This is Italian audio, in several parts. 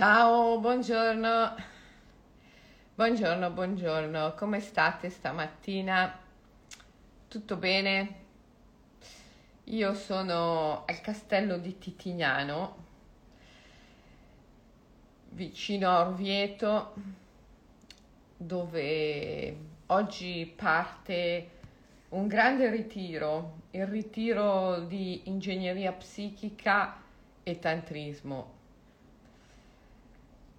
Ciao, buongiorno. Buongiorno, buongiorno. Come state stamattina? Tutto bene? Io sono al castello di Titignano, vicino a Orvieto, dove oggi parte un grande ritiro, il ritiro di ingegneria psichica e tantrismo.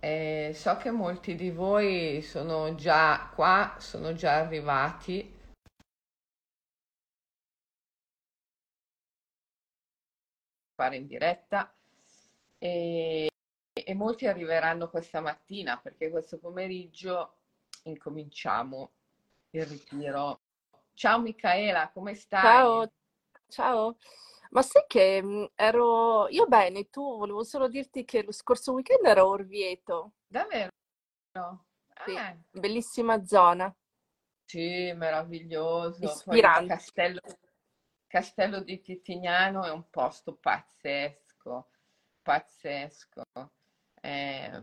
Eh, so che molti di voi sono già qua, sono già arrivati. Fare in diretta e, e molti arriveranno questa mattina perché questo pomeriggio incominciamo il ritiro. Ciao Michaela, come stai? Ciao, ciao. Ma sai che mh, ero io bene, tu volevo solo dirti che lo scorso weekend ero a Orvieto. Davvero? Sì, Eh, bellissima zona, sì, meraviglioso. Poi il ispirante. castello, Castello di Titignano è un posto pazzesco, pazzesco. È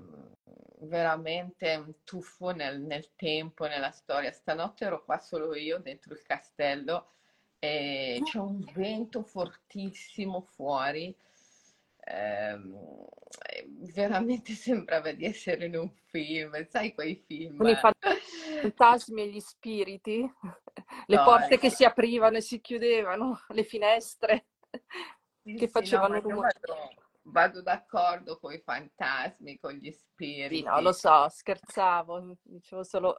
veramente un tuffo nel, nel tempo, nella storia. Stanotte ero qua solo io dentro il castello e c'è un vento fortissimo fuori. Ehm, e veramente sembrava di essere in un film, sai quei film? Con i fantasmi e gli spiriti, le No, porte che ecco. si aprivano e si chiudevano, le finestre Sì, che sì, no, facevano io rumore. vado, vado d'accordo con i fantasmi, con gli Sì, no, lo spiriti. so, scherzavo, dicevo solo,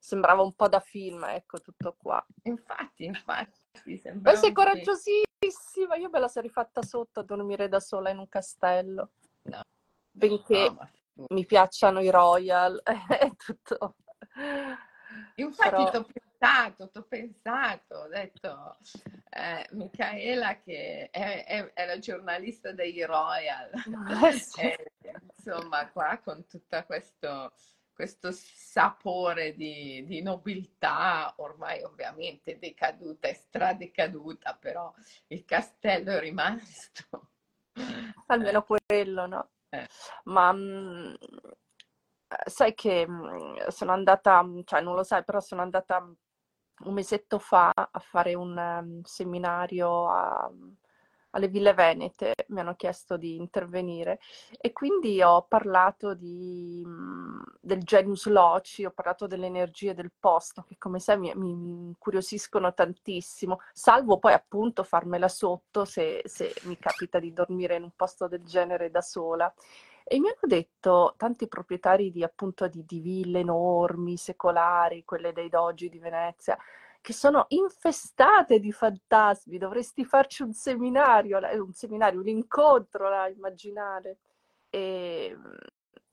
sembrava un po' da film, ecco, tutto qua. Infatti, infatti, Poi sembra sei coraggiosissima, io me la sarei fatta sotto a dormire da sola in un castello, No, benché no, ma mi piacciono i royal, è tutto. Infatti Però t'ho pensato, t'ho pensato, ho detto, eh, Michaela che è, è- è la giornalista dei Royal, eh sì. e, insomma qua con tutto questo, questo sapore di, di nobiltà, ormai ovviamente decaduta e stradecaduta, però il castello è rimasto. almeno quello, no? Eh, Ma mh, sai che mh, sono andata, mh, cioè non lo sai, però sono andata un mesetto fa a fare un ehm, seminario a- alle Ville Venete, mi hanno chiesto di intervenire e quindi ho parlato di, mh, del genius loci, ho parlato delle energie del posto, che come sai mi- mi incuriosiscono tantissimo, salvo poi appunto farmela sotto se, se mi capita di dormire in un posto del genere da sola. E mi hanno detto tanti proprietari di appunto di, di ville enormi, secolari, quelle dei dogi di Venezia, che sono infestate di fantasmi. Dovresti farci un seminario, un seminario, un incontro là, immaginare. E,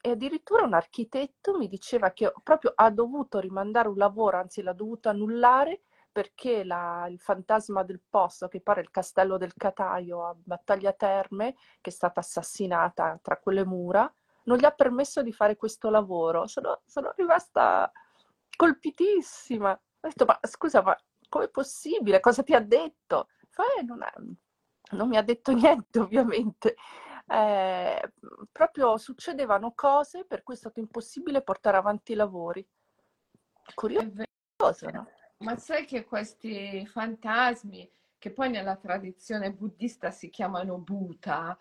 e addirittura un architetto mi diceva che proprio ha dovuto rimandare un lavoro, anzi l'ha dovuto annullare perché la- il fantasma del posto, che pare il castello del Cataio a Battaglia Terme, che è stata assassinata tra quelle mura, non gli ha permesso di fare questo lavoro. Sono, sono rimasta colpitissima. Ho detto, ma scusa, ma com'è possibile? Cosa ti ha detto? Fa, "Eh, non, ha- non mi ha detto niente, ovviamente. Eh, proprio succedevano cose per cui è stato impossibile portare avanti i lavori. Curioso, no? Ma sai che questi fantasmi, che poi nella tradizione buddista si chiamano Bhuta,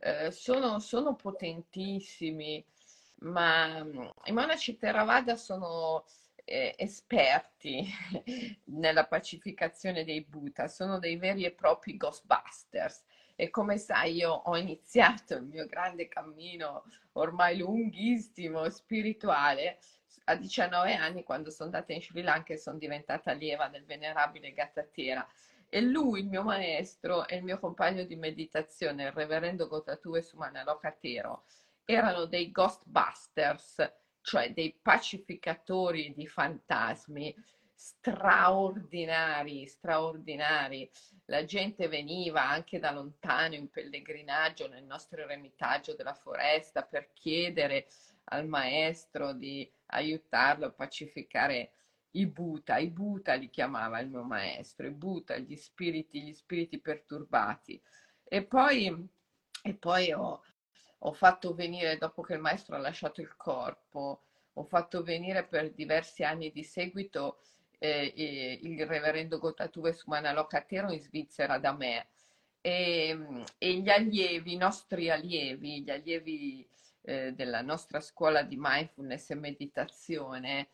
eh, sono, sono potentissimi, ma mm, i monaci Theravada sono eh, esperti nella pacificazione dei Bhuta, sono dei veri e propri Ghostbusters. E come sai, io ho iniziato il mio grande cammino ormai lunghissimo, spirituale, a 19 anni quando sono andata in Sri Lanka e sono diventata allieva del venerabile Gattatera. E lui, il mio maestro e il mio compagno di meditazione, il reverendo Gotatue Sumanalokatero, erano dei ghostbusters, cioè dei pacificatori di fantasmi straordinari, straordinari. La gente veniva anche da lontano in pellegrinaggio nel nostro eremitaggio della foresta per chiedere al maestro di aiutarlo a pacificare i Bhuta, i Bhuta li chiamava il mio maestro, i Bhuta, gli spiriti, gli spiriti perturbati. E poi, e poi ho, ho fatto venire, dopo che il maestro ha lasciato il corpo, ho fatto venire per diversi anni di seguito eh, il reverendo Gotatuve Sumanalo Catero in Svizzera da me. E, e, gli allievi, i nostri allievi, gli allievi eh, della nostra scuola di mindfulness e meditazione,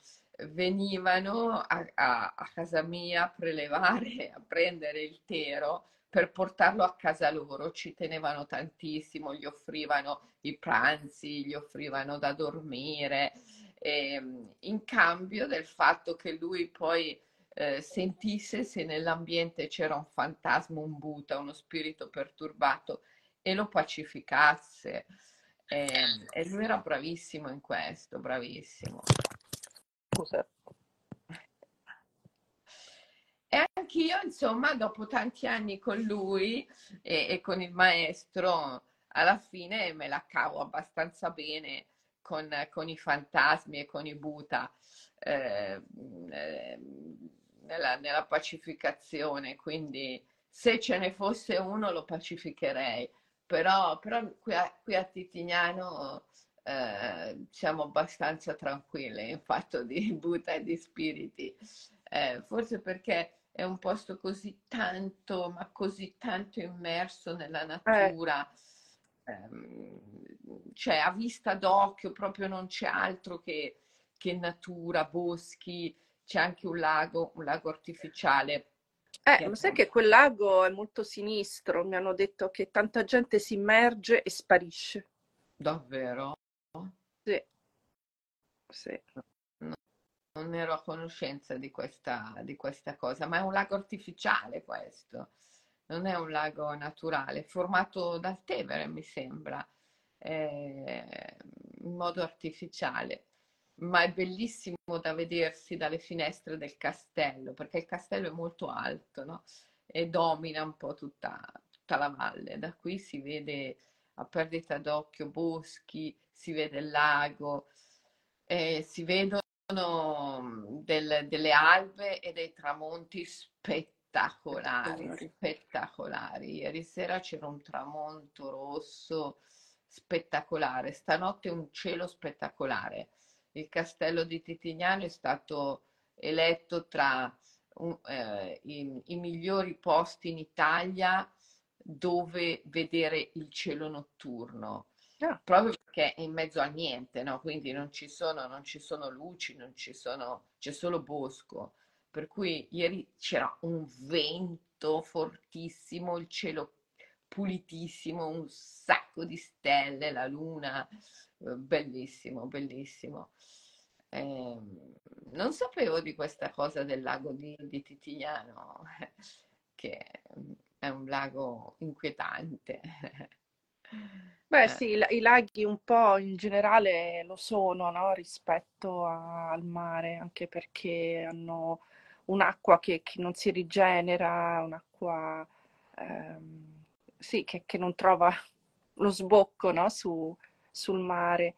venivano a, a, a casa mia a prelevare, a prendere il tero per portarlo a casa loro, ci tenevano tantissimo, gli offrivano i pranzi, gli offrivano da dormire, eh, in cambio del fatto che lui poi eh, sentisse se nell'ambiente c'era un fantasma, un buta, uno spirito perturbato e lo pacificasse. Eh, e lui era bravissimo in questo, bravissimo. Scusa. E anch'io, insomma, dopo tanti anni con lui e, e, con il maestro, alla fine me la cavo abbastanza bene con, con i fantasmi e con i Buddha eh, nella, nella, pacificazione, quindi se ce ne fosse uno lo pacificherei, però, però qui, a, qui a Titignano eh, siamo abbastanza tranquilli in fatto di Buddha e di spiriti, eh, forse perché è un posto così tanto, ma così tanto immerso nella natura. Ehm, cioè a vista d'occhio proprio non c'è altro che, che natura, boschi, c'è anche un lago, un lago artificiale. Eh, ma sai che quel lago è molto sinistro, mi hanno detto che tanta gente si immerge e sparisce. Davvero? Sì. Sì. No, non ero a conoscenza di questa, di questa cosa, ma è un lago artificiale questo, non è un lago naturale, formato dal Tevere, mi sembra eh, in modo artificiale, ma è bellissimo da vedersi dalle finestre del castello, perché il castello è molto alto no? e domina un po' tutta, tutta la valle. Da qui si vede a perdita d'occhio boschi, si vede il lago, eh, si vedono del, delle albe e dei tramonti spettacolari, spettacolari. Ieri sera c'era un tramonto rosso spettacolare. Stanotte un cielo spettacolare. Il castello di Titignano è stato eletto tra um, eh, i, i migliori posti in Italia dove vedere il cielo notturno. Yeah. Proprio perché è in mezzo a niente, no? quindi non ci, sono, non ci sono luci, non ci sono, c'è solo bosco. Per cui ieri c'era un vento fortissimo, il cielo pulitissimo, un sacco di stelle, la luna, eh, bellissimo, bellissimo. Eh, non sapevo di questa cosa del lago di, di Titigliano, che è un lago inquietante. Beh, eh. sì, i laghi un po' in generale lo sono, no? Rispetto a- al mare, anche perché hanno un'acqua che, che non si rigenera, un'acqua ehm, sì, che, che, non trova lo sbocco no? Su, sul mare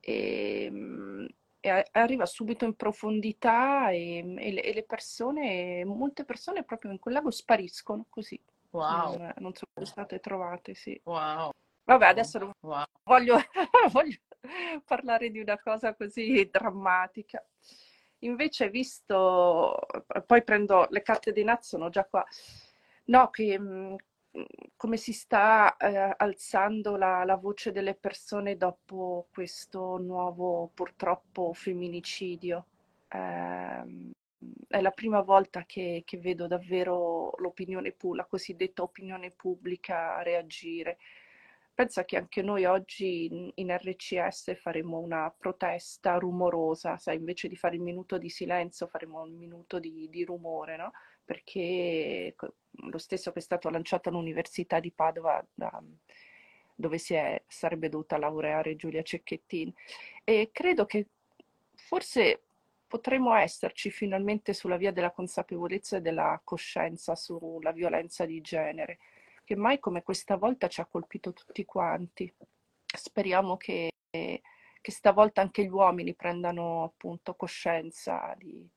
e, ehm, e, arriva subito in profondità e, e, le, e, le, persone, molte persone proprio in quel lago spariscono così. Wow. Non, non sono state trovate, sì. Wow. Vabbè, adesso non wow. voglio, voglio parlare di una cosa così drammatica. Invece, visto, poi prendo le carte di Naz, sono già qua. No, che come si sta eh, alzando la, la, voce delle persone dopo questo nuovo purtroppo femminicidio. Eh, è la prima volta che, che vedo davvero l'opinione la cosiddetta opinione pubblica reagire. Pensa che anche noi oggi in, RCS faremo una protesta rumorosa, sai, invece di fare il minuto di silenzio faremo un minuto di, di rumore, no? perché lo stesso che è stato lanciato all'Università di Padova, da, dove si è, sarebbe dovuta laureare Giulia Cecchettin. E credo che forse potremmo esserci finalmente sulla via della consapevolezza e della coscienza sulla violenza di genere, che mai come questa volta ci ha colpito tutti quanti. Speriamo che, che stavolta anche gli uomini prendano appunto coscienza di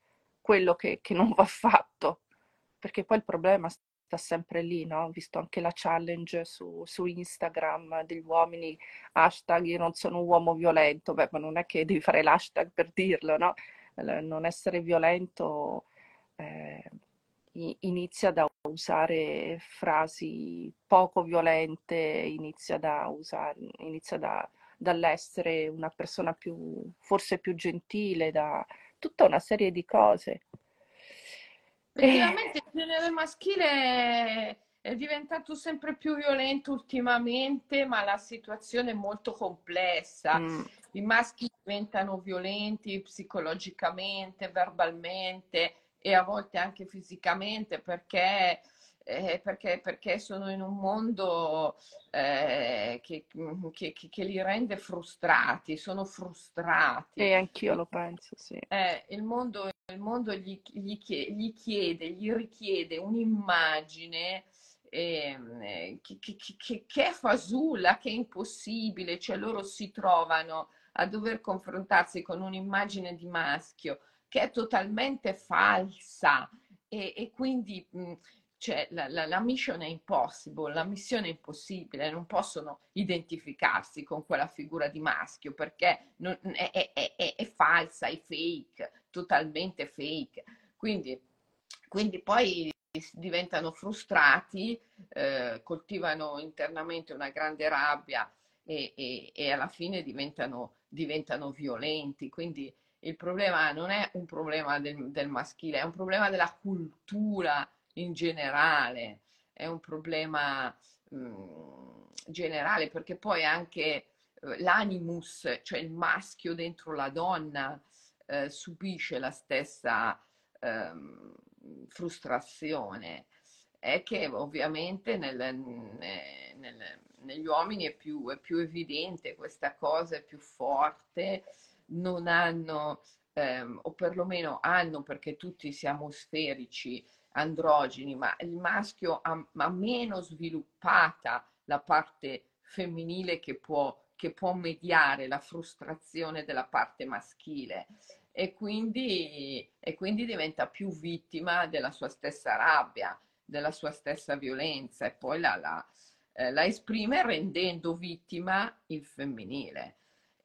quello che, che non va fatto perché poi il problema sta sempre lì, no? Ho visto anche la challenge su, su Instagram degli uomini, hashtag io non sono un uomo violento, beh, ma non è che devi fare l'hashtag per dirlo, no? Non essere violento eh, inizia da usare frasi poco violente, inizia da usare, inizia da, dall'essere una persona più, forse più gentile, da tutta una serie di cose. Effettivamente il genere maschile è diventato sempre più violento ultimamente, ma la situazione è molto complessa. Mm. I maschi diventano violenti psicologicamente, verbalmente e a volte anche fisicamente perché eh, perché, perché, sono in un mondo eh, che, che, che, li rende frustrati, sono frustrati. E anch'io lo penso, sì. Eh, il mondo, il mondo gli, gli, chiede, gli, chiede, gli richiede un'immagine ehm, eh, che, è fasulla, che è impossibile, cioè loro si trovano a dover confrontarsi con un'immagine di maschio che è totalmente falsa e, e quindi cioè la, la, la, mission è impossible, la missione è impossibile, non possono identificarsi con quella figura di maschio perché non, è, è, è, è, falsa, è fake, totalmente fake. Quindi, quindi poi diventano frustrati, eh, coltivano internamente una grande rabbia e, e, e alla fine diventano, diventano, violenti. Quindi il problema non è un problema del, del maschile, è un problema della cultura in generale, è un problema mh, mm, generale perché poi anche eh, l'animus, cioè il maschio dentro la donna, eh, subisce la stessa eh, frustrazione. È che ovviamente nel, nel, negli uomini è più, è più, evidente questa cosa, è più forte, non hanno, ehm, o perlomeno hanno perché tutti siamo sferici, androgeni, ma il maschio ha, ha meno sviluppata la parte femminile che può, che può mediare la frustrazione della parte maschile e quindi, e quindi diventa più vittima della sua stessa rabbia, della sua stessa violenza e poi la, la, eh, la esprime rendendo vittima il femminile.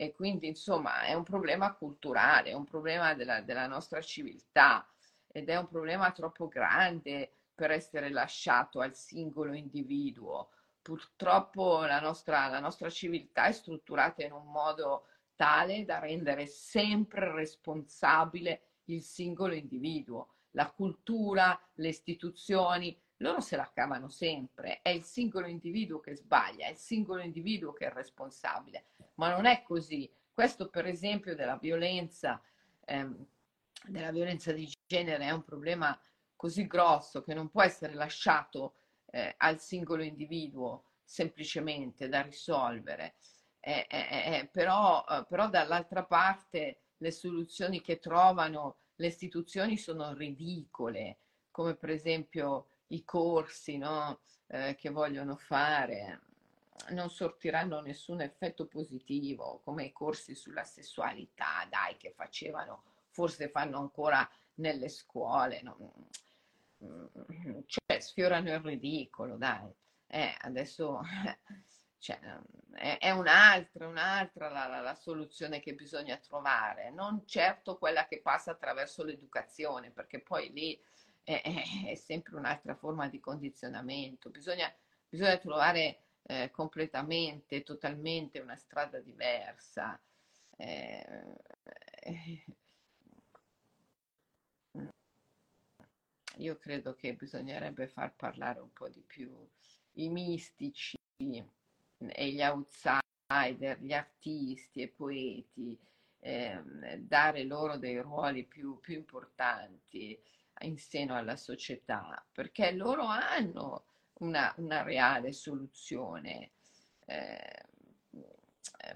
E quindi insomma è un problema culturale, è un problema della, della nostra civiltà ed è un problema troppo grande per essere lasciato al singolo individuo. Purtroppo la nostra, la nostra civiltà è strutturata in un modo tale da rendere sempre responsabile il singolo individuo. La cultura, le istituzioni, loro se la cavano sempre. È il singolo individuo che sbaglia, è il singolo individuo che è responsabile. Ma non è così. Questo, per esempio, della violenza, ehm, della violenza di genere è un problema così grosso che non può essere lasciato eh, al singolo individuo semplicemente da risolvere. Eh, eh, eh però, eh, però dall'altra parte le soluzioni che trovano le istituzioni sono ridicole, come per esempio i corsi no? Eh, che vogliono fare, non sortiranno nessun effetto positivo, come i corsi sulla sessualità, dai, che facevano, forse fanno ancora nelle scuole, no? cioè sfiorano il ridicolo, dai. Eh, adesso cioè, è, è, un'altra, un'altra la, la, la, soluzione che bisogna trovare, non certo quella che passa attraverso l'educazione, perché poi lì è, è, sempre un'altra forma di condizionamento, bisogna, bisogna trovare eh, completamente, totalmente una strada diversa. Eh, eh io credo che bisognerebbe far parlare un po' di più i mistici e gli outsider, gli artisti e poeti, ehm, dare loro dei ruoli più, più importanti in seno alla società, perché loro hanno una, una reale soluzione. Eh,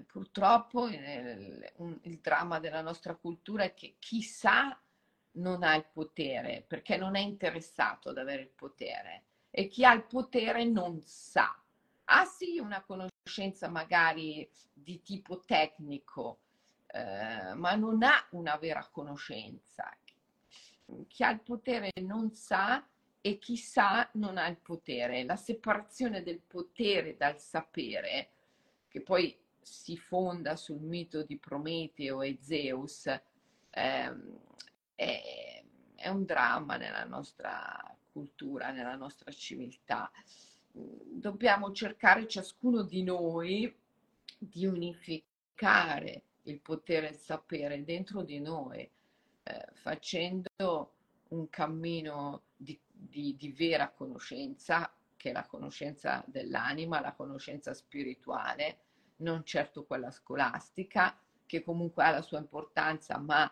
purtroppo il, il, dramma della nostra cultura è che chissà non ha il potere perché non è interessato ad avere il potere e chi ha il potere non sa. Ha sì una conoscenza magari di tipo tecnico, eh, ma non ha una vera conoscenza. Chi ha il potere non sa e chi sa non ha il potere. La separazione del potere dal sapere, che poi si fonda sul mito di Prometeo e Zeus, ehm, è, è un dramma nella nostra cultura, nella nostra civiltà. Dobbiamo cercare ciascuno di noi di unificare il potere e il sapere dentro di noi, eh, facendo un cammino di, di, di vera conoscenza, che è la conoscenza dell'anima, la conoscenza spirituale, non certo quella scolastica, che comunque ha la sua importanza, ma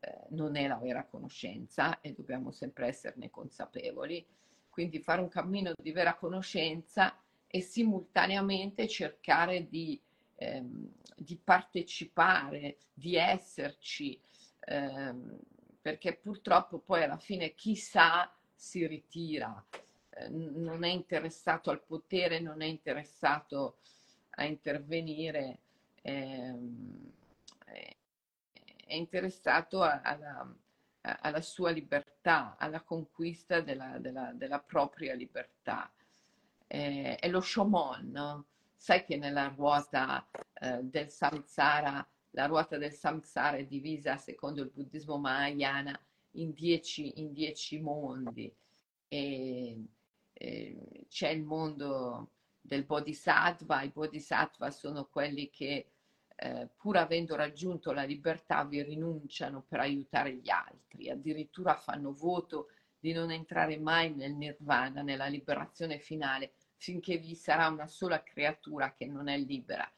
eh, non è la vera conoscenza e dobbiamo sempre esserne consapevoli. Quindi fare un cammino di vera conoscenza e simultaneamente cercare di, ehm, di partecipare, di esserci, ehm, perché purtroppo poi alla fine chi sa si ritira, eh, non è interessato al potere, non è interessato a intervenire. Ehm, è interessato alla, alla sua libertà, alla conquista della, della, della propria libertà. Eh, è lo shomon, no? Sai che nella ruota eh, del samsara, la ruota del samsara è divisa secondo il buddismo mahayana in dieci, in dieci mondi. E, e c'è il mondo del bodhisattva, i bodhisattva sono quelli che eh, pur avendo raggiunto la libertà, vi rinunciano per aiutare gli altri, addirittura fanno voto di non entrare mai nel nirvana, nella liberazione finale, finché vi sarà una sola creatura che non è libera.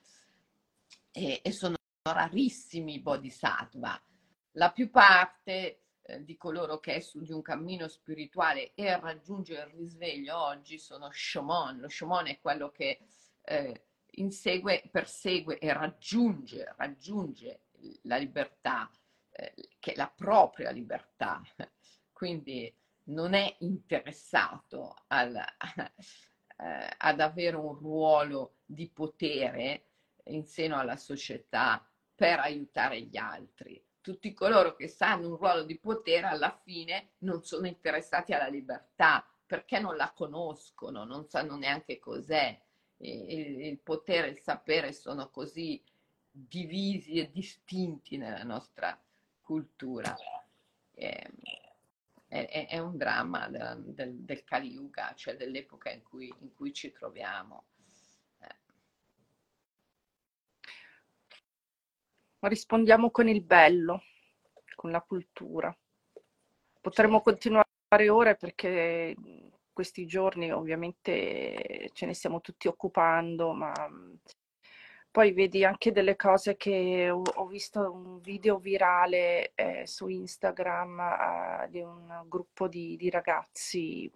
E, e sono rarissimi bodhisattva. La più parte eh, di coloro che è su di un cammino spirituale e raggiunge il risveglio oggi sono shomon. Lo shomon è quello che eh, insegue, persegue e raggiunge, raggiunge la libertà, eh, che è la propria libertà. Quindi non è interessato al, eh, ad avere un ruolo di potere in seno alla società per aiutare gli altri. Tutti coloro che sanno un ruolo di potere alla fine non sono interessati alla libertà perché non la conoscono, non sanno neanche cos'è il, il potere e il sapere sono così divisi e distinti nella nostra cultura. È, è, è un dramma del, del, del, Kali Yuga, cioè dell'epoca in cui, in cui ci troviamo. Rispondiamo con il bello, con la cultura. Potremmo certo. continuare ore perché questi giorni ovviamente ce ne stiamo tutti occupando, ma poi vedi anche delle cose che ho, visto un video virale eh, su Instagram eh, di un gruppo di, di ragazzi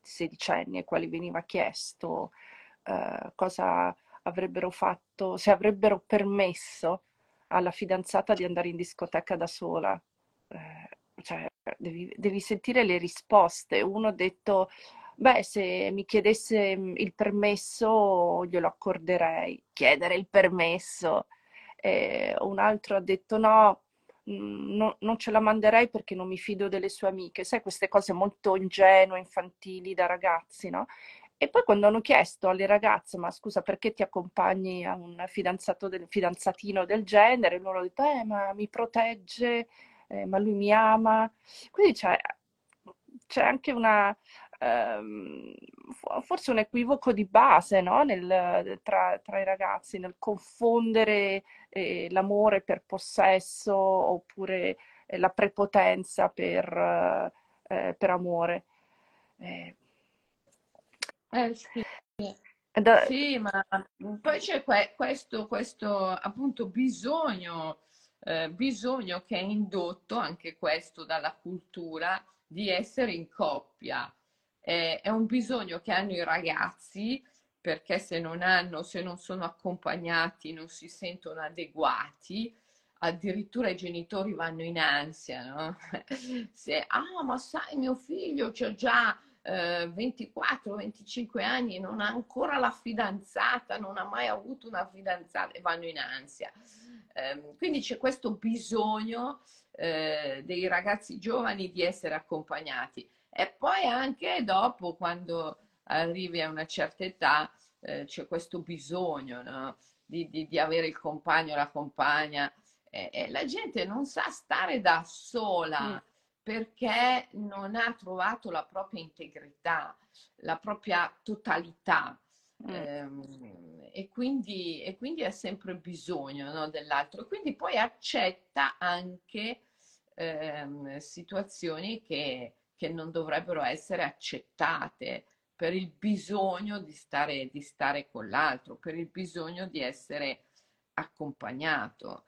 sedicenni ai quali veniva chiesto eh, cosa avrebbero fatto, se avrebbero permesso alla fidanzata di andare in discoteca da sola. Eh, cioè, devi, devi, sentire le risposte. Uno ha detto Beh, se mi chiedesse mm, il permesso glielo accorderei. Chiedere il permesso. Eh, un altro ha detto no, mm, no, non ce la manderei perché non mi fido delle sue amiche. Sai, queste cose molto ingenue, infantili da ragazzi, no? E poi quando hanno chiesto alle ragazze, ma scusa, perché ti accompagni a un fidanzato del, fidanzatino del genere? Loro hanno detto, eh, ma mi protegge, eh, ma lui mi ama. Quindi c'è, c'è anche una, ehm, forse un equivoco di base no? Nel, tra, tra, i ragazzi, nel confondere eh, l'amore per possesso oppure eh, la prepotenza per, eh, per amore. Eh, sì. Da... Sì, ma poi c'è que- questo, questo appunto bisogno, eh, bisogno che è indotto anche questo dalla cultura di essere in coppia eh, è un bisogno che hanno i ragazzi perché se non hanno, se non sono accompagnati, non si sentono adeguati, addirittura i genitori vanno in ansia, no? Se, ah, ma sai, mio figlio c'ha già eh, 24-25 anni e non ha ancora la fidanzata, non ha mai avuto una fidanzata e vanno in ansia. Eh, quindi c'è questo bisogno eh, dei ragazzi giovani di essere accompagnati E poi anche dopo, quando arrivi a una certa età, eh, c'è questo bisogno no? di, di, di, avere il compagno, la compagna. E, e, la gente non sa stare da sola mm. Perché non ha trovato la propria integrità, la propria totalità. Mm. Ehm, e, quindi, e quindi ha sempre bisogno no, dell'altro. Quindi poi accetta anche ehm, situazioni che, che non dovrebbero essere accettate per il bisogno di stare, di stare con l'altro, per il bisogno di essere accompagnato.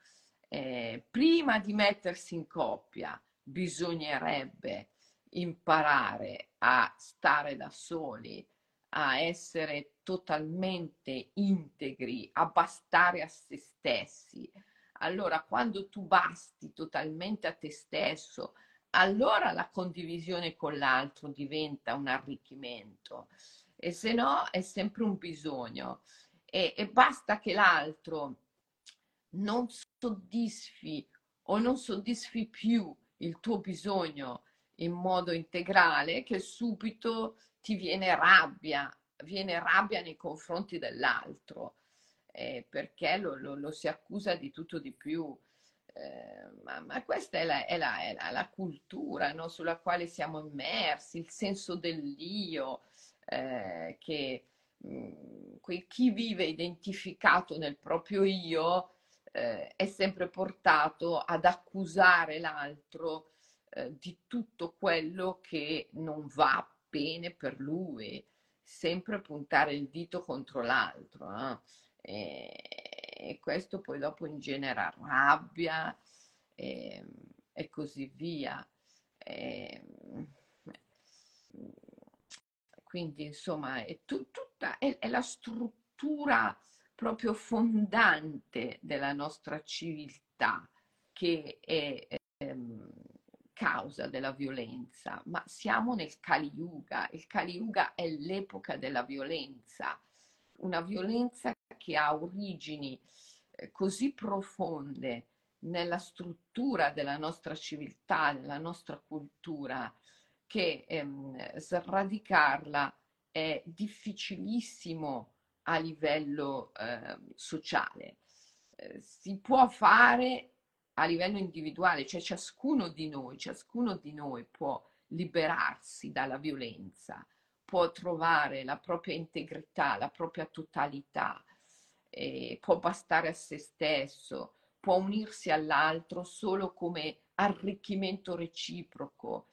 Eh, prima di mettersi in coppia bisognerebbe imparare a stare da soli, a essere totalmente integri, a bastare a se stessi. Allora, quando tu basti totalmente a te stesso, allora la condivisione con l'altro diventa un arricchimento e se no è sempre un bisogno e, e basta che l'altro non soddisfi o non soddisfi più il tuo bisogno in modo integrale che subito ti viene rabbia, viene rabbia nei confronti dell'altro, eh, perché lo, lo, lo, si accusa di tutto di più. Eh, ma, ma, questa è la, è la, è la, la cultura no? sulla quale siamo immersi, il senso dell'io, eh, che mh, mm, chi vive identificato nel proprio io eh, è sempre portato ad accusare l'altro eh, di tutto quello che non va bene per lui, sempre puntare il dito contro l'altro. Eh? E, e, questo poi dopo ingenera rabbia e, ehm, e così via. E, ehm, quindi insomma è, tu, tutta, è, è, la struttura proprio fondante della nostra civiltà che è ehm, causa della violenza, ma siamo nel Kali Yuga. Il Kali Yuga è l'epoca della violenza, una violenza che ha origini eh, così profonde nella struttura della nostra civiltà, della nostra cultura, che ehm, sradicarla è difficilissimo a livello eh, sociale. Si può fare a livello individuale, cioè ciascuno di noi, ciascuno di noi può liberarsi dalla violenza, può trovare la propria integrità, la propria totalità, eh, può bastare a se stesso, può unirsi all'altro solo come arricchimento reciproco,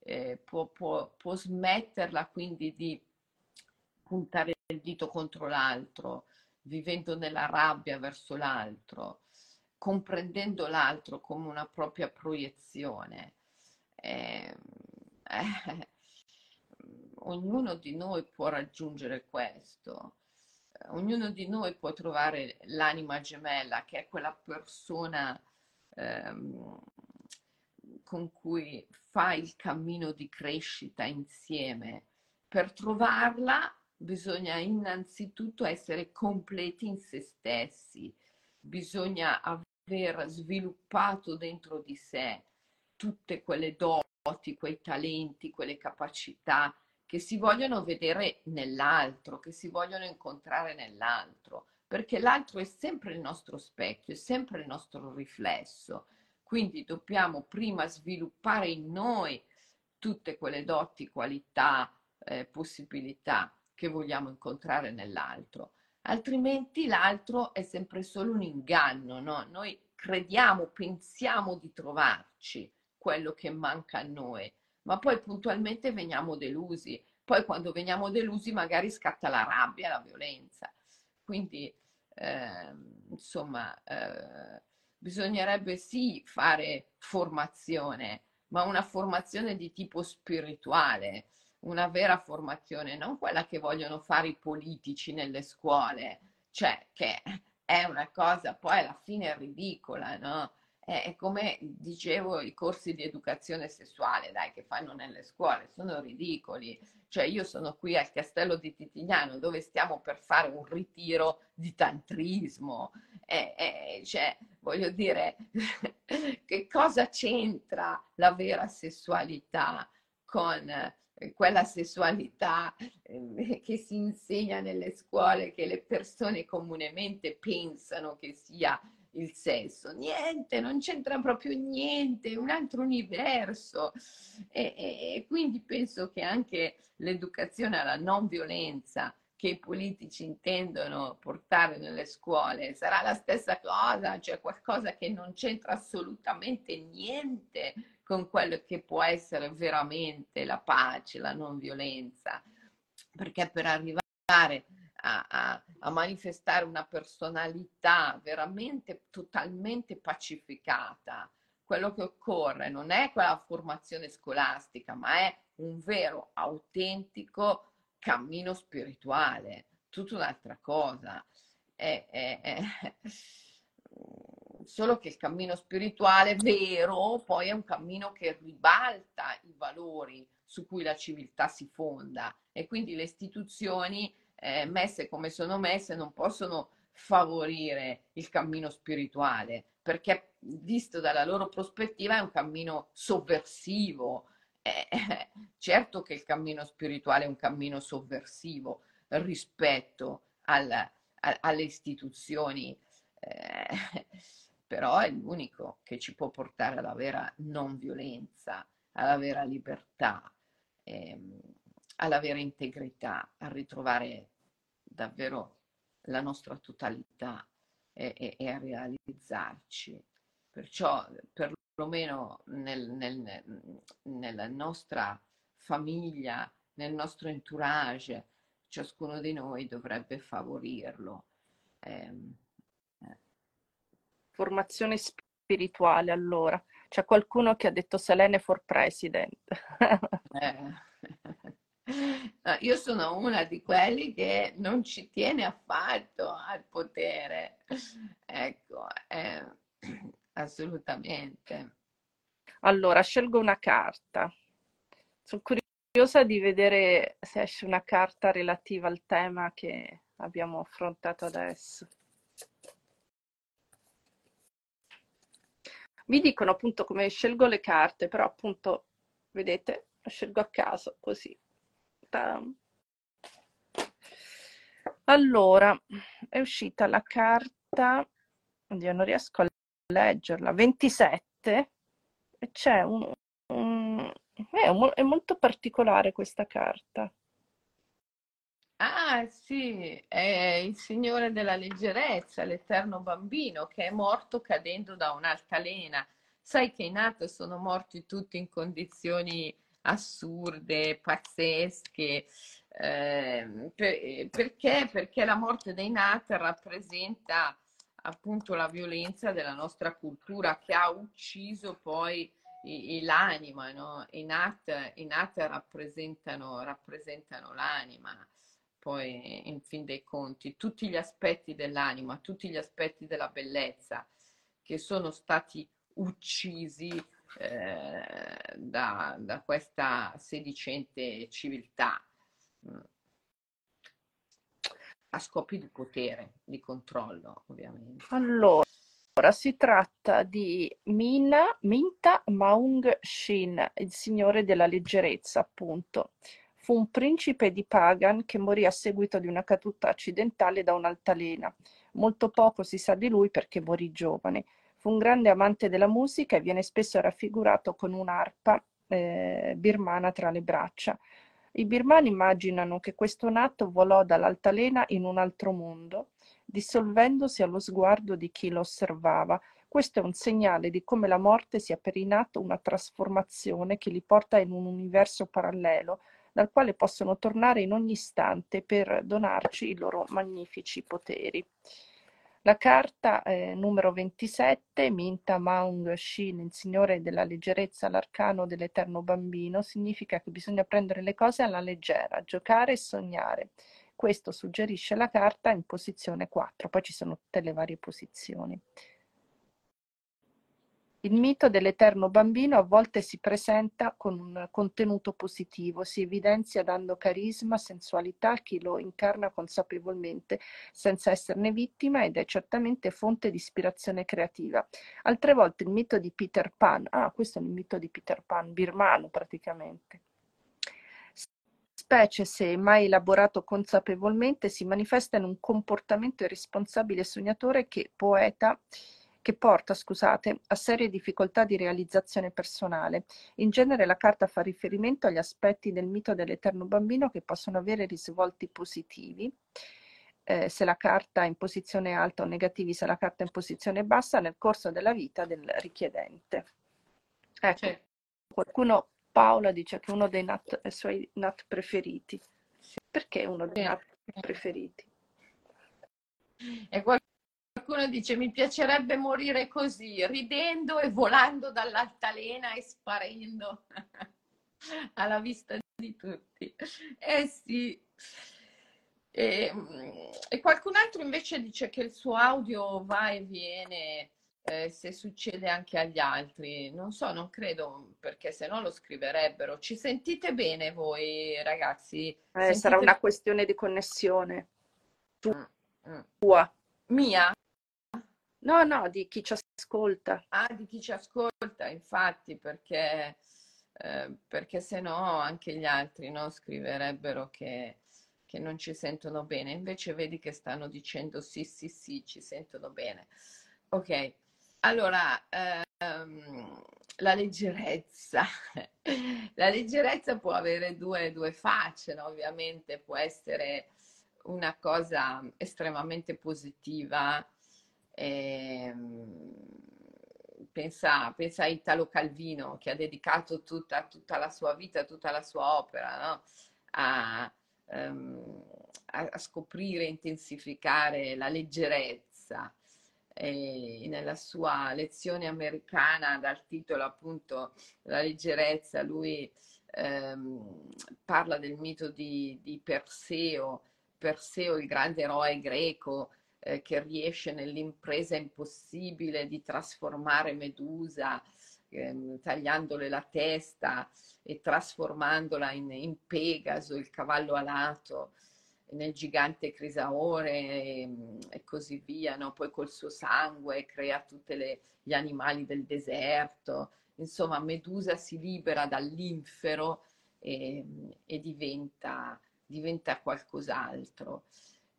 eh, può, può, può smetterla quindi di puntare il dito contro l'altro, vivendo nella rabbia verso l'altro comprendendo l'altro come una propria proiezione. Eh, eh, ognuno di noi può raggiungere questo, ognuno di noi può trovare l'anima gemella, che è quella persona ehm, con cui fa il cammino di crescita insieme. Per trovarla bisogna innanzitutto essere completi in se stessi, bisogna aver sviluppato dentro di sé tutte quelle doti, quei talenti, quelle capacità che si vogliono vedere nell'altro, che si vogliono incontrare nell'altro, perché l'altro è sempre il nostro specchio, è sempre il nostro riflesso. Quindi dobbiamo prima sviluppare in noi tutte quelle doti, qualità, eh, possibilità che vogliamo incontrare nell'altro altrimenti l'altro è sempre solo un inganno, no? Noi crediamo, pensiamo di trovarci quello che manca a noi, ma poi puntualmente veniamo delusi. Poi quando veniamo delusi magari scatta la rabbia, la violenza. Quindi, eh, insomma, eh, bisognerebbe sì fare formazione, ma una formazione di tipo spirituale, una vera formazione, non quella che vogliono fare i politici nelle scuole, cioè che è una cosa poi alla fine ridicola, no? È come dicevo i corsi di educazione sessuale, dai, che fanno nelle scuole, sono ridicoli. Cioè io sono qui al castello di Titigliano dove stiamo per fare un ritiro di tantrismo. E, e, cioè, voglio dire, che cosa c'entra la vera sessualità con eh, quella sessualità eh, che si insegna nelle scuole, che le persone comunemente pensano che sia il sesso. Niente, non c'entra proprio niente, è un altro universo. E, e, e quindi penso che anche l'educazione alla non violenza che i politici intendono portare nelle scuole sarà la stessa cosa, cioè qualcosa che non c'entra assolutamente niente con quello che può essere veramente la pace, la non violenza, perché per arrivare a, a, a manifestare una personalità veramente totalmente pacificata, quello che occorre non è quella formazione scolastica, ma è un vero, autentico cammino spirituale, tutta un'altra cosa. È, è, è... Solo che il cammino spirituale vero poi è un cammino che ribalta i valori su cui la civiltà si fonda. E quindi le istituzioni eh, messe come sono messe non possono favorire il cammino spirituale perché visto dalla loro prospettiva è un cammino sovversivo, eh, certo che il cammino spirituale è un cammino sovversivo rispetto al, alle istituzioni, eh, però è l'unico che ci può portare alla vera non violenza, alla vera libertà, ehm, alla vera integrità, a ritrovare davvero la nostra totalità e, e, e a realizzarci. Perciò per perlomeno nel, nel, nella nostra famiglia, nel nostro entourage, ciascuno di noi dovrebbe favorirlo. Eh, Formazione spirituale, allora. C'è qualcuno che ha detto Selene for President. eh. No, io sono una di quelli che non ci tiene affatto al potere. Ecco, eh, Assolutamente. Allora, scelgo una carta. Sono curiosa di vedere se esce una carta relativa al tema che abbiamo affrontato adesso. Mi dicono appunto come scelgo le carte, però appunto, vedete, scelgo a caso così. Allora, è uscita la carta, oddio non riesco a leggerla, 27, e c'è un, un un, è molto particolare questa carta. Ah, sì, è il Signore della leggerezza, l'eterno bambino che è morto cadendo da un'altalena. Sai che i nati sono morti tutti in condizioni assurde, pazzesche. Eh, per, perché? Perché la morte dei nati rappresenta appunto la violenza della nostra cultura che ha ucciso poi l'anima, no? Nat, i nat rappresentano, rappresentano l'anima, poi in fin dei conti, tutti gli aspetti dell'anima, tutti gli aspetti della bellezza che sono stati uccisi eh, da, da, questa sedicente civiltà. Mm a scopi di potere, di controllo, ovviamente. Allora, si tratta di Mina, Minta Maung Shin, il signore della leggerezza, appunto. Fu un principe di Pagan che morì a seguito di una caduta accidentale da un'altalena. Molto poco si sa di lui perché morì giovane. Fu un grande amante della musica e viene spesso raffigurato con un'arpa eh, birmana tra le braccia. I birmani immaginano che questo natto volò dall'altalena in un altro mondo, dissolvendosi allo sguardo di chi lo osservava. Questo è un segnale di come la morte sia per i natto una trasformazione che li porta in un universo parallelo, dal quale possono tornare in ogni istante per donarci i loro magnifici poteri. La carta eh, numero 27, Minta Maung Shin, il Signore della leggerezza, l'arcano dell'eterno bambino, significa che bisogna prendere le cose alla leggera, giocare e sognare. Questo suggerisce la carta in posizione 4, poi ci sono tutte le varie posizioni. Il mito dell'eterno bambino a volte si presenta con un contenuto positivo, si evidenzia dando carisma, sensualità a chi lo incarna consapevolmente, senza esserne vittima ed è certamente fonte di ispirazione creativa. Altre volte il mito di Peter Pan, ah questo è il mito di Peter Pan, birmano praticamente, specie se mai elaborato consapevolmente, si manifesta in un comportamento irresponsabile e sognatore che poeta che porta, scusate, a serie difficoltà di realizzazione personale. In genere la carta fa riferimento agli aspetti del mito dell'eterno bambino che possono avere risvolti positivi. Eh, se la carta è in posizione alta o negativi se la carta è in posizione bassa nel corso della vita del richiedente. Ecco, certo. qualcuno, Paola dice che è uno dei nat, suoi nat preferiti. Perché uno dei nat preferiti? È qualcuno dice mi piacerebbe morire così, ridendo e volando dall'altalena e sparendo alla vista di tutti. Eh sì. E, e, qualcun altro invece dice che il suo audio va e viene eh, se succede anche agli altri. Non so, non credo, perché se no lo scriverebbero. Ci sentite bene voi ragazzi? Eh, sarà una questione di connessione. Tua. Mm, mm. Mia? No, no, di chi ci ascolta. Ah, di chi ci ascolta, infatti, perché, eh, perché se no anche gli altri no, scriverebbero che, che non ci sentono bene. Invece vedi che stanno dicendo sì, sì, sì, ci sentono bene. Ok, allora, ehm, la leggerezza. La leggerezza può avere due, due facce, no? ovviamente può essere una cosa estremamente positiva eh, pensa, pensa, a Italo Calvino che ha dedicato tutta, tutta, la sua vita, tutta la sua opera no? a, um, a, scoprire, intensificare la leggerezza. E nella sua lezione americana dal titolo appunto La leggerezza, lui ehm, parla del mito di, di Perseo, Perseo il grande eroe greco eh, che riesce nell'impresa impossibile di trasformare Medusa, ehm, tagliandole la testa e trasformandola in, in, Pegaso, il cavallo alato, nel gigante Crisaore e, ehm, e così via, no? poi col suo sangue crea tutti gli animali del deserto. Insomma, Medusa si libera dall'infero e, e diventa, diventa qualcos'altro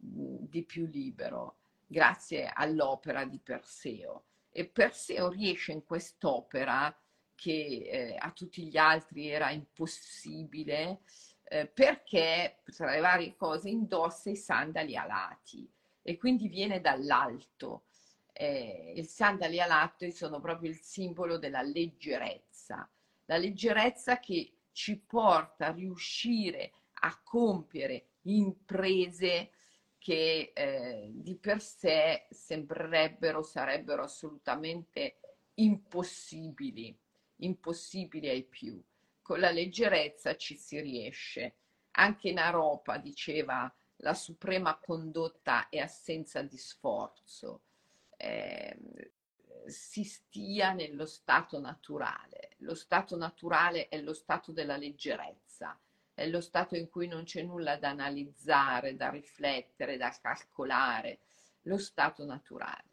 di più libero grazie all'opera di Perseo. E Perseo riesce in quest'opera, che eh, a tutti gli altri era impossibile, eh, perché tra le varie cose indossa i sandali alati e quindi viene dall'alto. Eh, i sandali alati sono proprio il simbolo della leggerezza, la leggerezza che ci porta a riuscire a compiere imprese che eh, di per sé sembrerebbero, sarebbero assolutamente impossibili, impossibili ai più. Con la leggerezza ci si riesce. Anche Naropa diceva la suprema condotta è assenza di sforzo. Eh, si stia nello stato naturale. Lo stato naturale è lo stato della leggerezza è lo stato in cui non c'è nulla da analizzare, da riflettere, da calcolare, lo stato naturale.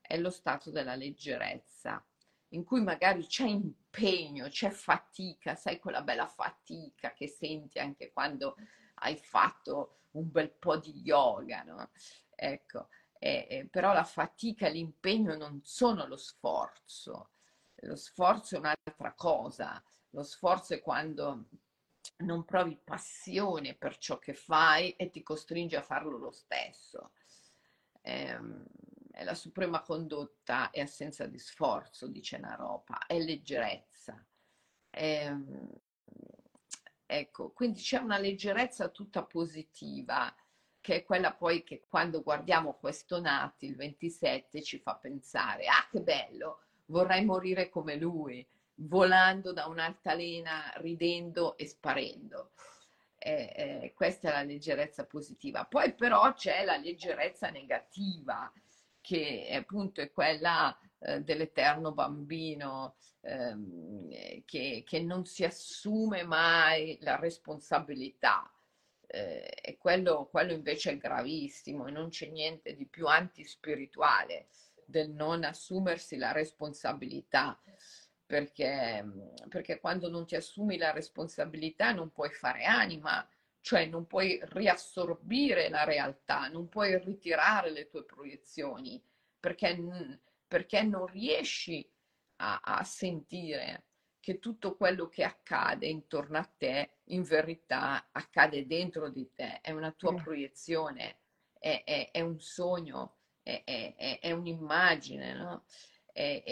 È lo stato della leggerezza, in cui magari c'è impegno, c'è fatica, sai quella bella fatica che senti anche quando hai fatto un bel po' di yoga, no? Ecco, eh, eh, però la fatica e l'impegno non sono lo sforzo, lo sforzo è un'altra cosa, lo sforzo è quando non provi passione per ciò che fai e ti costringe a farlo lo stesso. Ehm, è la suprema condotta e assenza di sforzo, dice Naropa, è leggerezza. Ehm, ecco, quindi c'è una leggerezza tutta positiva, che è quella poi che quando guardiamo questo Nati, il 27, ci fa pensare, ah che bello, vorrei morire come lui volando da un'altalena, ridendo e sparendo. Eh, eh, questa è la leggerezza positiva. Poi però c'è la leggerezza negativa, che appunto è quella eh, dell'eterno bambino ehm, che, che, non si assume mai la responsabilità. Eh, e quello, quello invece è gravissimo e non c'è niente di più antispirituale del non assumersi la responsabilità perché, perché quando non ti assumi la responsabilità non puoi fare anima, cioè non puoi riassorbire la realtà, non puoi ritirare le tue proiezioni, perché, perché non riesci a, a sentire che tutto quello che accade intorno a te in verità accade dentro di te, è una tua proiezione, è, è, è un sogno, è, è un'immagine, no? E,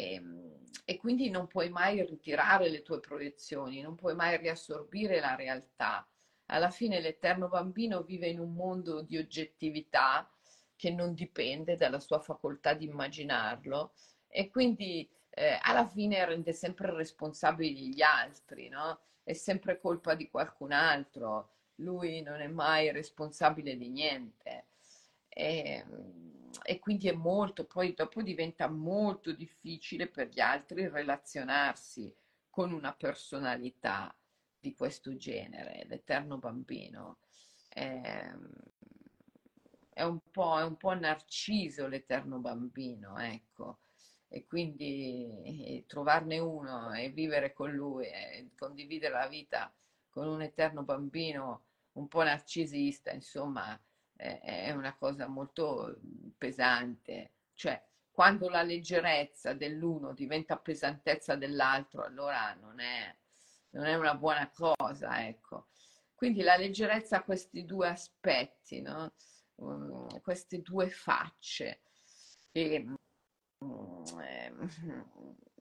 e, quindi non puoi mai ritirare le tue proiezioni, non puoi mai riassorbire la realtà. Alla fine l'eterno bambino vive in un mondo di oggettività che non dipende dalla sua facoltà di immaginarlo e quindi eh, alla fine rende sempre responsabili gli altri, no? È sempre colpa di qualcun altro, lui non è mai responsabile di niente. E, e quindi è molto, poi dopo diventa molto difficile per gli altri relazionarsi con una personalità di questo genere, l'eterno bambino. È, è, un, po', è un po' narciso l'eterno bambino, ecco. E quindi trovarne uno e vivere con lui e condividere la vita con un eterno bambino un po' narcisista, insomma, è una cosa molto pesante, cioè quando la leggerezza dell'uno diventa pesantezza dell'altro, allora non è, non è una buona cosa, ecco. Quindi la leggerezza ha questi due aspetti, no? um, queste due facce. E, um,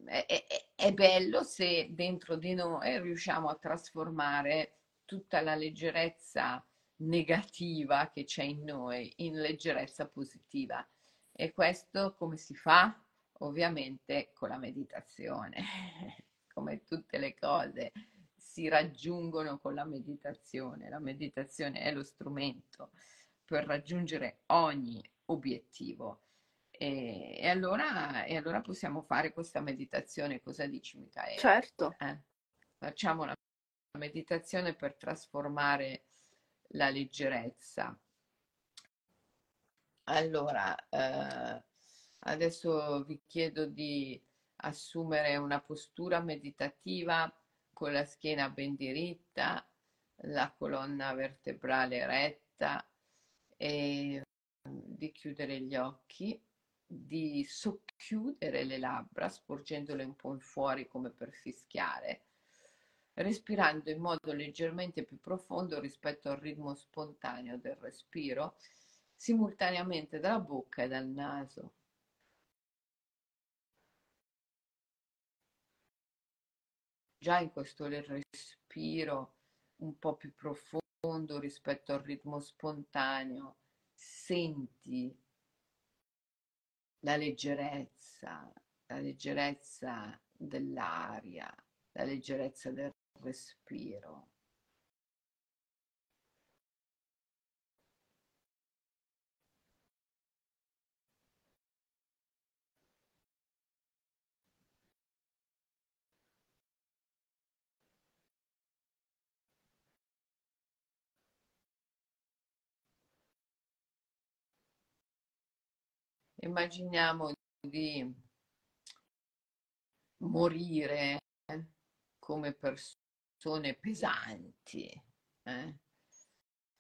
è, è, è bello se dentro di noi riusciamo a trasformare tutta la leggerezza negativa che c'è in noi in leggerezza positiva. E questo come si fa? Ovviamente con la meditazione, come tutte le cose si raggiungono con la meditazione. La meditazione è lo strumento per raggiungere ogni obiettivo. E, e, allora, e allora possiamo fare questa meditazione. Cosa dici, Michaela? Certo. Eh? Facciamo la meditazione per trasformare la leggerezza. Allora, eh, adesso vi chiedo di assumere una postura meditativa con la schiena ben diritta, la colonna vertebrale retta e di chiudere gli occhi, di socchiudere le labbra sporgendole un po' in fuori come per fischiare respirando in modo leggermente più profondo rispetto al ritmo spontaneo del respiro, simultaneamente dalla bocca e dal naso. Già in questo respiro un po' più profondo rispetto al ritmo spontaneo, senti la leggerezza, la leggerezza dell'aria, la leggerezza del respiro. Immaginiamo di morire come persone persone pesanti eh?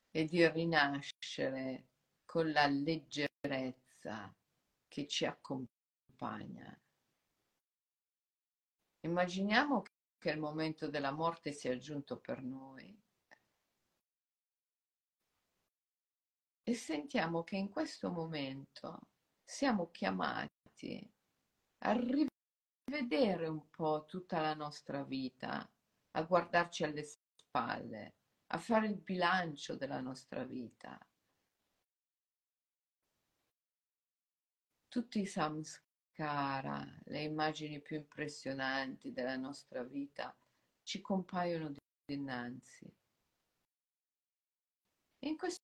e di rinascere con la leggerezza che ci accompagna. Immaginiamo che il momento della morte sia giunto per noi e sentiamo che in questo momento siamo chiamati a rivedere un po' tutta la nostra vita a guardarci alle spalle, a fare il bilancio della nostra vita. Tutti i samskara, le immagini più impressionanti della nostra vita, ci compaiono dinanzi. E in questo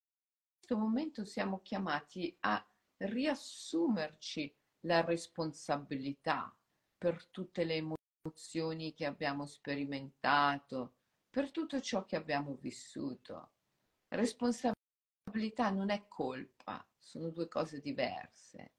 momento siamo chiamati a riassumerci la responsabilità per tutte le emozioni emozioni che abbiamo sperimentato, per tutto ciò che abbiamo vissuto. Responsabilità non è colpa, sono due cose diverse.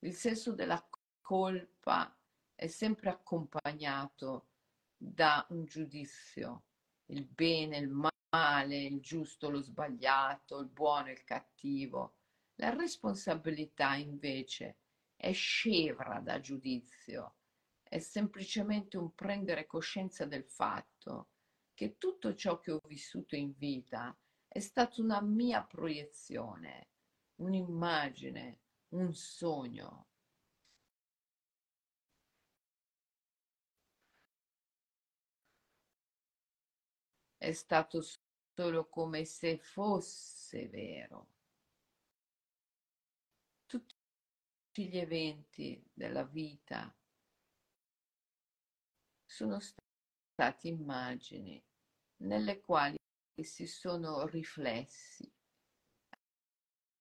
Il senso della colpa è sempre accompagnato da un giudizio, il bene, il male, il giusto, lo sbagliato, il buono, il cattivo. La responsabilità invece è scevra da giudizio, è semplicemente un prendere coscienza del fatto che tutto ciò che ho vissuto in vita è stata una mia proiezione, un'immagine, un sogno. È stato solo come se fosse vero. Tutti gli eventi della vita sono stati immagini nelle quali si sono riflessi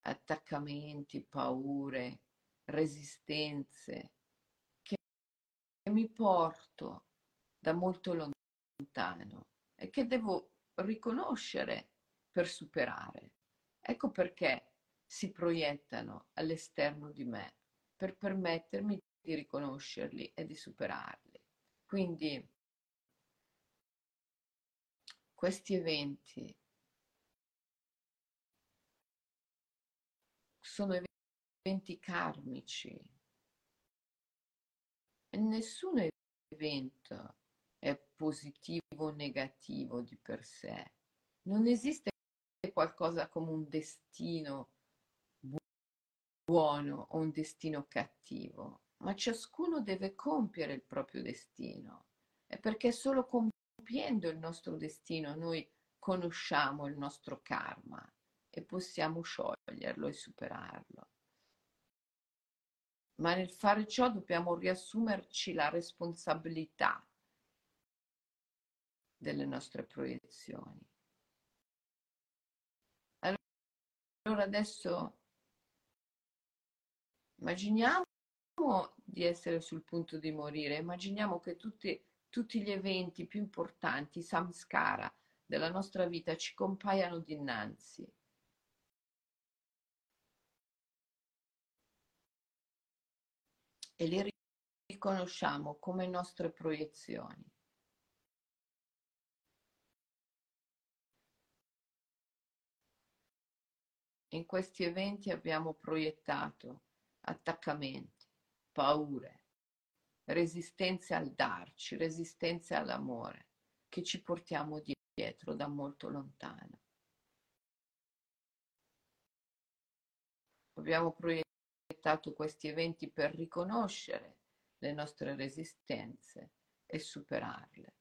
attaccamenti, paure, resistenze che mi porto da molto lontano e che devo riconoscere per superare. Ecco perché si proiettano all'esterno di me, per permettermi di riconoscerli e di superarli. Quindi questi eventi sono eventi karmici e nessun evento è positivo o negativo di per sé. Non esiste qualcosa come un destino buono o un destino cattivo, ma ciascuno deve compiere il proprio destino. È perché solo compiendo il nostro destino noi conosciamo il nostro karma e possiamo scioglierlo e superarlo. Ma nel fare ciò dobbiamo riassumerci la responsabilità delle nostre proiezioni. Allora adesso immaginiamo di essere sul punto di morire, immaginiamo che tutti, tutti gli eventi più importanti, samskara, della nostra vita ci compaiano dinanzi. e li riconosciamo come nostre proiezioni. In questi eventi abbiamo proiettato attaccamenti, paure, resistenze al darci, resistenze all'amore che ci portiamo dietro da molto lontano. Abbiamo proiettato questi eventi per riconoscere le nostre resistenze e superarle.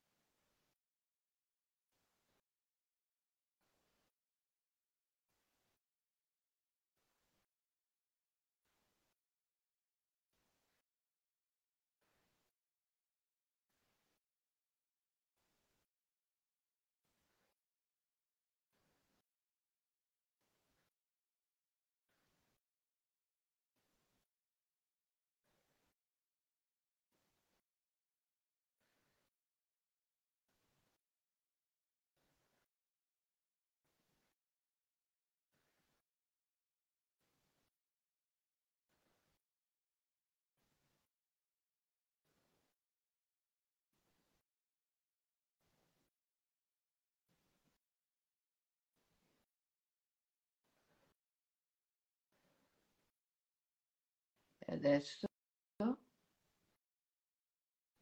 Adesso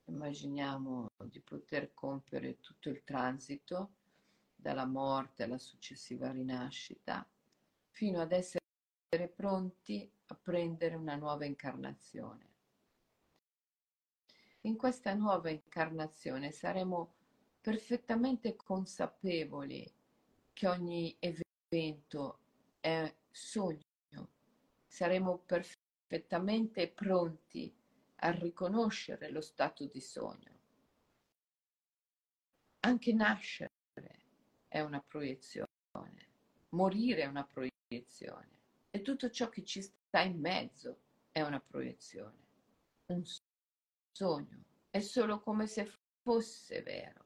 immaginiamo di poter compiere tutto il transito dalla morte alla successiva rinascita fino ad essere pronti a prendere una nuova incarnazione. In questa nuova incarnazione saremo perfettamente consapevoli che ogni evento è sogno, saremo perfettamente perfettamente pronti a riconoscere lo stato di sogno. Anche nascere è una proiezione, morire è una proiezione e tutto ciò che ci sta in mezzo è una proiezione. Un sogno è solo come se fosse vero.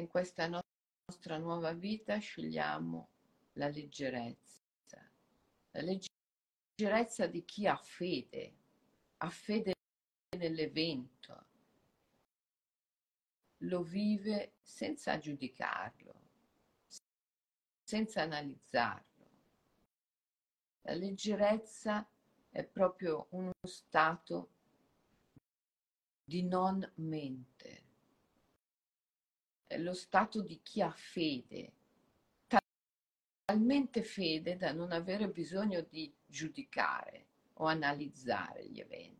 in questa nostra nostra nuova vita scegliamo la leggerezza, la leggerezza di chi ha fede, ha fede nell'evento, lo vive senza giudicarlo, senza analizzarlo. La leggerezza è proprio uno stato di non mente, lo stato di chi ha fede, talmente fede da non avere bisogno di giudicare o analizzare gli eventi.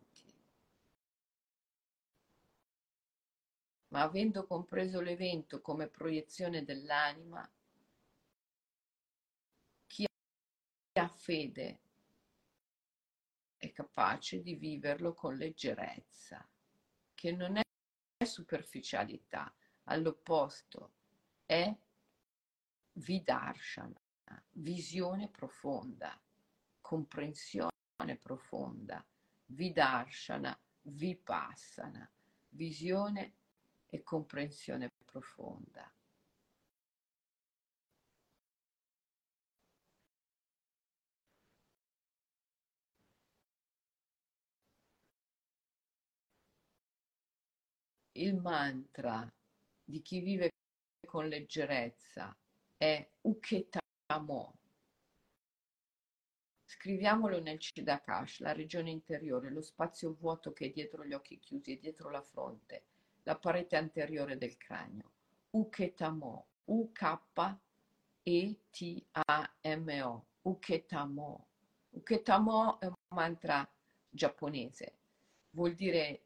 Ma avendo compreso l'evento come proiezione dell'anima, chi ha fede è capace di viverlo con leggerezza, che non è superficialità, all'opposto è vidarshana, visione profonda, comprensione profonda, vidarshana, vipassana, visione e comprensione profonda. Il mantra di chi vive con leggerezza è Uketamo. Scriviamolo nel Chidakash, la regione interiore, lo spazio vuoto che è dietro gli occhi chiusi e dietro la fronte, la parete anteriore del cranio. Uketamo, U-K-E-T-A-M-O, Uketamo. Uketamo è un mantra giapponese, vuol dire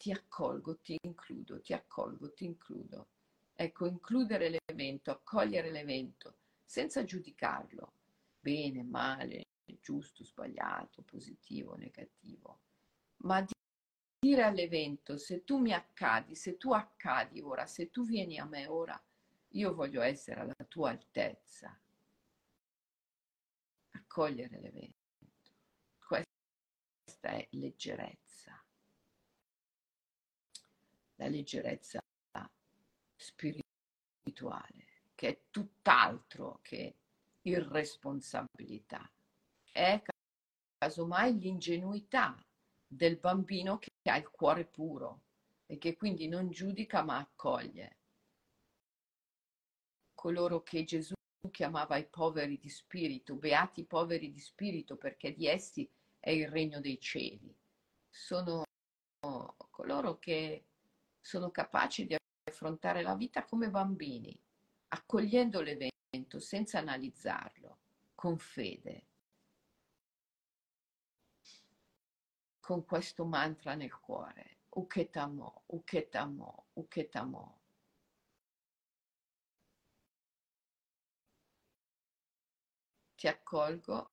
ti accolgo, ti includo, ti accolgo, ti includo. Ecco, includere l'evento, accogliere l'evento, senza giudicarlo, bene, male, giusto, sbagliato, positivo, negativo, ma dire all'evento, se tu mi accadi, se tu accadi ora, se tu vieni a me ora, io voglio essere alla tua altezza. Accogliere l'evento. Questa è leggerezza la leggerezza spirituale, che è tutt'altro che irresponsabilità. È casomai l'ingenuità del bambino che ha il cuore puro e che quindi non giudica ma accoglie. Coloro che Gesù chiamava i poveri di spirito, beati poveri di spirito perché di essi è il regno dei cieli. Sono coloro che sono capaci di affrontare la vita come bambini, accogliendo l'evento senza analizzarlo, con fede, con questo mantra nel cuore, Uketamo, Uketamo, Uketamo. Ti accolgo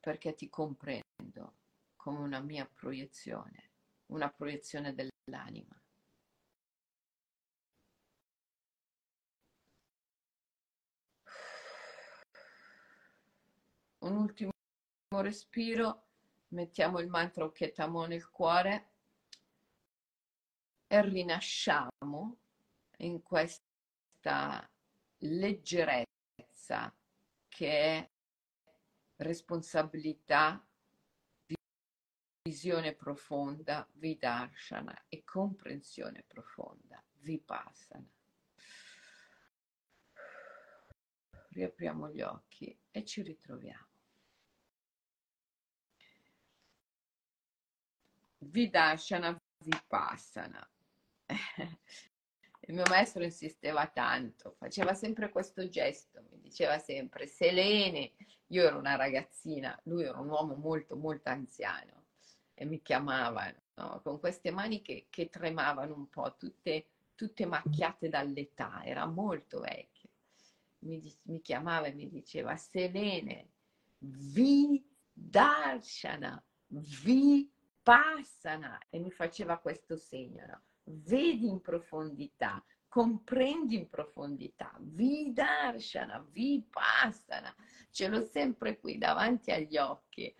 perché ti comprendo come una mia proiezione, una proiezione dell'anima. Un ultimo respiro, mettiamo il mantra Oketamo nel cuore e rinasciamo in questa leggerezza che è responsabilità, visione profonda, vidarshana e comprensione profonda, vipassana. Riapriamo gli occhi e ci ritroviamo. Vidashana Vipassana. Il mio maestro insisteva tanto, faceva sempre questo gesto, mi diceva sempre, Selene, io ero una ragazzina, lui era un uomo molto molto anziano e mi chiamava no? con queste mani che, che tremavano un po', tutte, tutte macchiate dall'età, era molto vecchio. Mi, mi chiamava e mi diceva, Selene, Vidarshana, Vidarshana passana e mi faceva questo segno, no? vedi in profondità, comprendi in profondità, vidarshana, vipassana, ce l'ho sempre qui davanti agli occhi,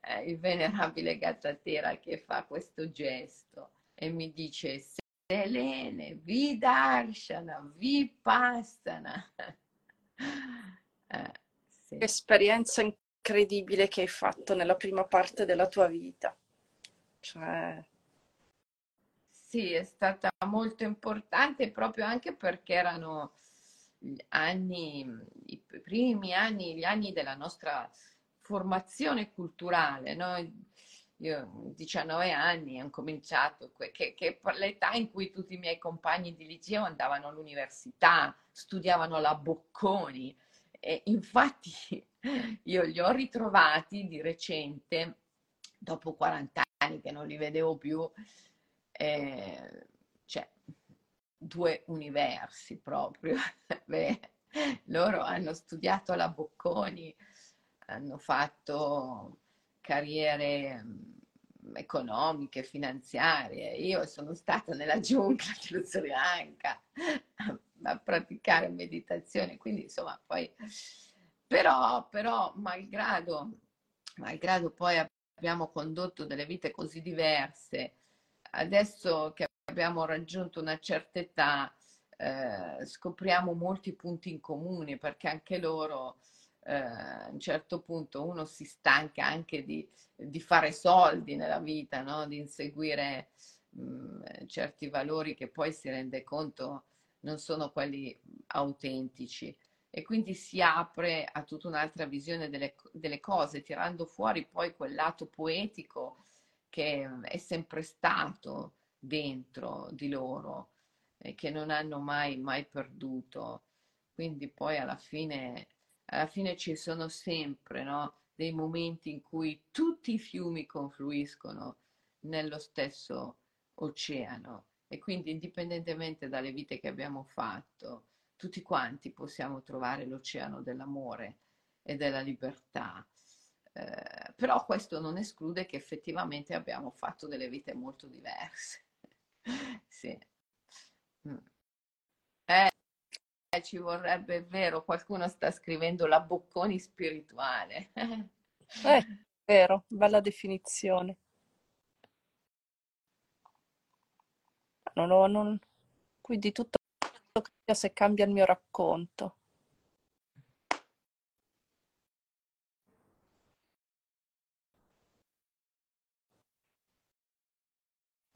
eh, il venerabile Gattatera che fa questo gesto e mi dice Selene, vidarshana, vipassana. eh, sì. Esperienza incredibile che hai fatto nella prima parte della tua vita. Cioè... Sì, è stata molto importante proprio anche perché erano gli anni, i primi anni, gli anni della nostra formazione culturale. No? Io a 19 anni ho cominciato, che, che l'età in cui tutti i miei compagni di liceo andavano all'università, studiavano la Bocconi. E infatti io li ho ritrovati di recente, dopo 40 anni che non li vedevo più, eh, cioè due universi proprio. Beh, loro hanno studiato la Bocconi, hanno fatto carriere mm, economiche, finanziarie. Io sono stata nella giungla dello Sri Lanka a praticare meditazione, quindi insomma poi però, però malgrado, malgrado poi abbiamo condotto delle vite così diverse, adesso che abbiamo raggiunto una certa età eh, scopriamo molti punti in comune perché anche loro eh, a un certo punto uno si stanca anche di, di fare soldi nella vita, no? di inseguire mh, mm, certi valori che poi si rende conto non sono quelli autentici e quindi si apre a tutta un'altra visione delle, delle cose, tirando fuori poi quel lato poetico che è sempre stato dentro di loro e che non hanno mai, mai perduto. Quindi poi alla fine alla fine ci sono sempre no, dei momenti in cui tutti i fiumi confluiscono nello stesso oceano e quindi indipendentemente dalle vite che abbiamo fatto, tutti quanti possiamo trovare l'oceano dell'amore e della libertà. Eh, però questo non esclude che effettivamente abbiamo fatto delle vite molto diverse. sì. Mm. Eh, eh, ci vorrebbe, è vero, qualcuno sta scrivendo la Bocconi spirituale. eh, vero, bella definizione. Non ho, non... Quindi tutto cambia se cambia il mio racconto.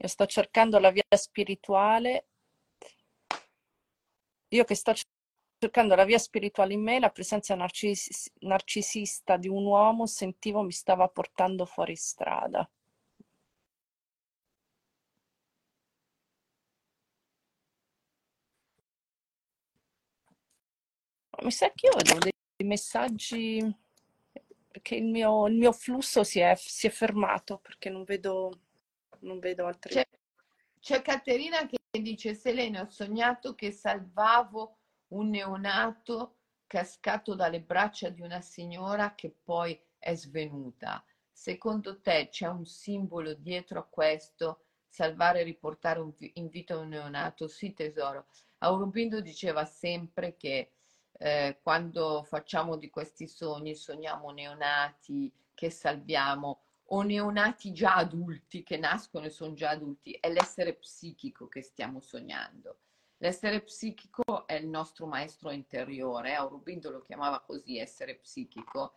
Io sto cercando la via spirituale io che sto cercando la via spirituale in me, la presenza narcis- narcisista di un uomo sentivo mi stava portando fuori strada. Mi sa che io vedo dei, messaggi perché il mio, il mio flusso si è, si è, fermato perché non vedo, non vedo altri. C'è, c'è Caterina che dice Selene, ho sognato che salvavo un neonato cascato dalle braccia di una signora che poi è svenuta. Secondo te c'è un simbolo dietro a questo? Salvare e riportare in vita un neonato? Sì, tesoro. Aurobindo diceva sempre che eh, quando facciamo di questi sogni, sogniamo neonati che salviamo o neonati già adulti che nascono e sono già adulti, è l'essere psichico che stiamo sognando. L'essere psichico è il nostro maestro interiore, Aurobindo lo chiamava così, essere psichico,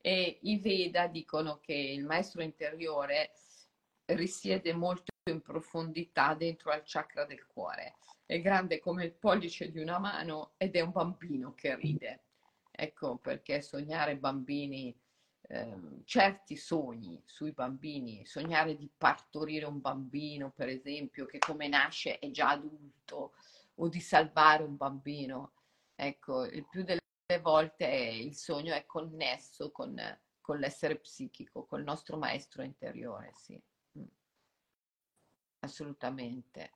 e i Veda dicono che il maestro interiore risiede molto in profondità dentro al chakra del cuore. È grande come il pollice di una mano ed è un bambino che ride. Ecco perché sognare bambini Ehm, certi sogni sui bambini, sognare di partorire un bambino, per esempio, che come nasce è già adulto, o di salvare un bambino. Ecco, il più delle volte il sogno è connesso con, con l'essere psichico, col nostro maestro interiore, sì. Assolutamente.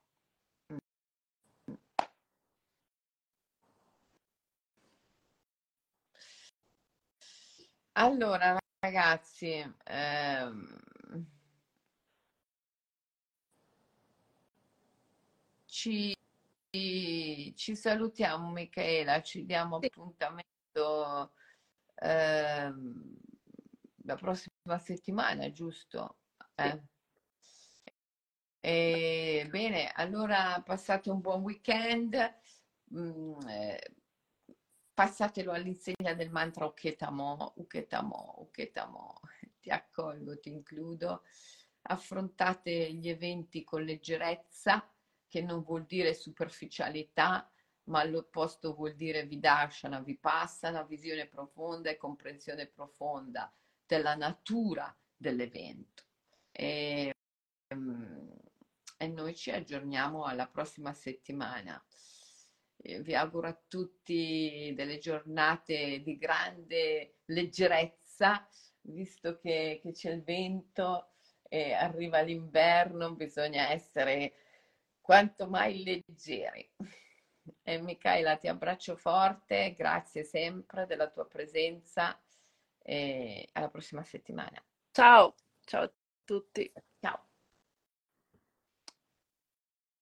Mm. Allora, Ragazzi, ehm, ci, ci salutiamo Michaela, ci diamo Sì. appuntamento ehm, la prossima settimana, giusto? Sì. Eh. E, bene, allora passate un buon weekend. Mm, eh, passatelo all'insegna del mantra Uketamo, Uketamo, Uketamo, ti accolgo, ti includo, affrontate gli eventi con leggerezza, che non vuol dire superficialità, ma all'opposto vuol dire vidarshana, vipassana, visione profonda e comprensione profonda della natura dell'evento. E, ehm, e noi ci aggiorniamo alla prossima settimana. Vi auguro a tutti delle giornate di grande leggerezza, visto che, che c'è il vento e arriva l'inverno, bisogna essere quanto mai leggeri. E Michaela, ti abbraccio forte, grazie sempre della tua presenza e alla prossima settimana. Ciao, ciao a tutti.